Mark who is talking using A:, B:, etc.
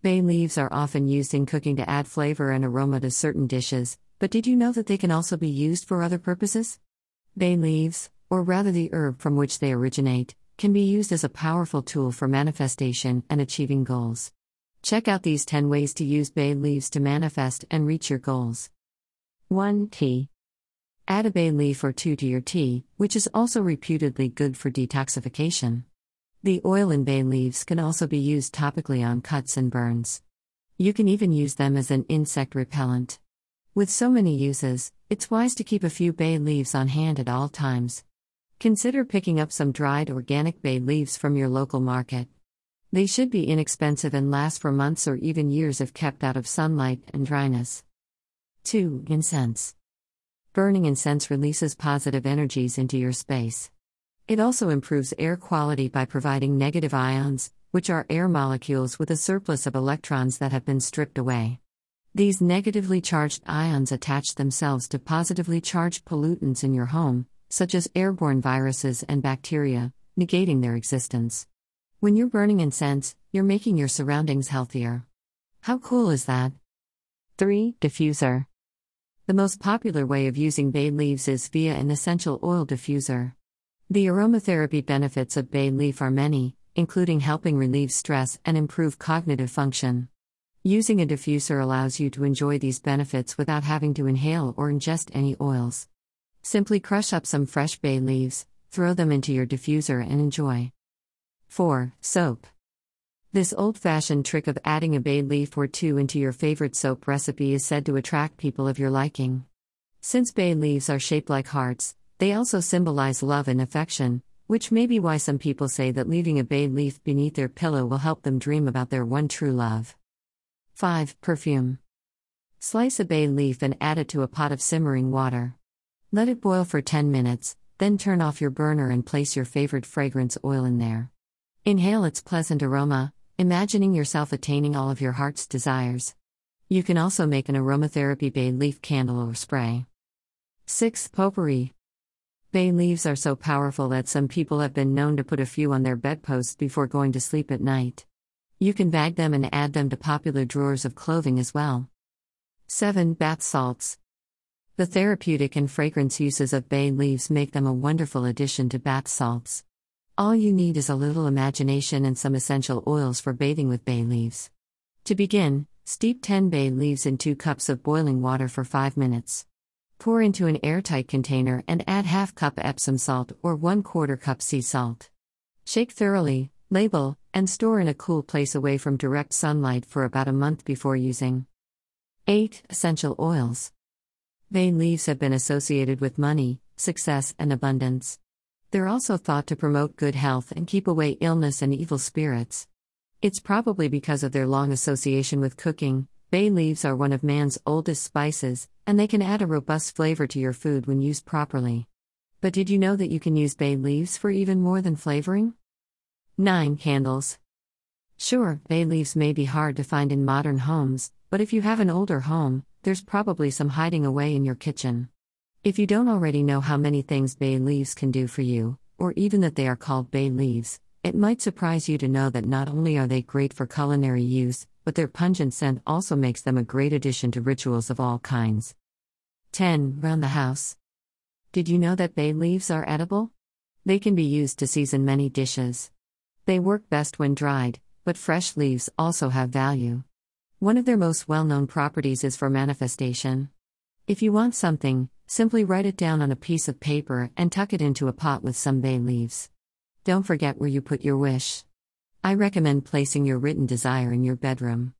A: Bay leaves are often used in cooking to add flavor and aroma to certain dishes, but did you know that they can also be used for other purposes? Bay leaves, or rather the herb from which they originate, can be used as a powerful tool for manifestation and achieving goals. Check out these 10 ways to use bay leaves to manifest and reach your goals. 1. Tea. Add a bay leaf or two to your tea, which is also reputedly good for detoxification. The oil in bay leaves can also be used topically on cuts and burns. You can even use them as an insect repellent. With so many uses, it's wise to keep a few bay leaves on hand at all times. Consider picking up some dried organic bay leaves from your local market. They should be inexpensive and last for months or even years if kept out of sunlight and dryness. 2. Incense. Burning incense releases positive energies into your space. It also improves air quality by providing negative ions, which are air molecules with a surplus of electrons that have been stripped away. These negatively charged ions attach themselves to positively charged pollutants in your home, such as airborne viruses and bacteria, negating their existence. When you're burning incense, you're making your surroundings healthier. How cool is that? 3. Diffuser. The most popular way of using bay leaves is via an essential oil diffuser. The aromatherapy benefits of bay leaf are many, including helping relieve stress and improve cognitive function. Using a diffuser allows you to enjoy these benefits without having to inhale or ingest any oils. Simply crush up some fresh bay leaves, throw them into your diffuser, and enjoy. 4. Soap. This old fashioned trick of adding a bay leaf or two into your favorite soap recipe is said to attract people of your liking. Since bay leaves are shaped like hearts, they also symbolize love and affection, which may be why some people say that leaving a bay leaf beneath their pillow will help them dream about their one true love. 5. Perfume. Slice a bay leaf and add it to a pot of simmering water. Let it boil for 10 minutes, then turn off your burner and place your favorite fragrance oil in there. Inhale its pleasant aroma, imagining yourself attaining all of your heart's desires. You can also make an aromatherapy bay leaf candle or spray. 6. Potpourri. Bay leaves are so powerful that some people have been known to put a few on their bedposts before going to sleep at night. You can bag them and add them to popular drawers of clothing as well. 7. Bath salts. The therapeutic and fragrance uses of bay leaves make them a wonderful addition to bath salts. All you need is a little imagination and some essential oils for bathing with bay leaves. To begin, steep 10 bay leaves in 2 cups of boiling water for 5 minutes. Pour into an airtight container and add half cup Epsom salt or 1 quarter cup sea salt. Shake thoroughly, label, and store in a cool place away from direct sunlight for about a month before using. 8. Essential oils. Bay leaves have been associated with money, success, and abundance. They're also thought to promote good health and keep away illness and evil spirits. It's probably because of their long association with cooking, Bay leaves are one of man's oldest spices, and they can add a robust flavor to your food when used properly. But did you know that you can use bay leaves for even more than flavoring? 9. Candles. Sure, bay leaves may be hard to find in modern homes, but if you have an older home, there's probably some hiding away in your kitchen. If you don't already know how many things bay leaves can do for you, or even that they are called bay leaves, it might surprise you to know that not only are they great for culinary use, but their pungent scent also makes them a great addition to rituals of all kinds. 10. Round the house. Did you know that bay leaves are edible? They can be used to season many dishes. They work best when dried, but fresh leaves also have value. One of their most well known properties is for manifestation. If you want something, simply write it down on a piece of paper and tuck it into a pot with some bay leaves. Don't forget where you put your wish. I recommend placing your written desire in your bedroom.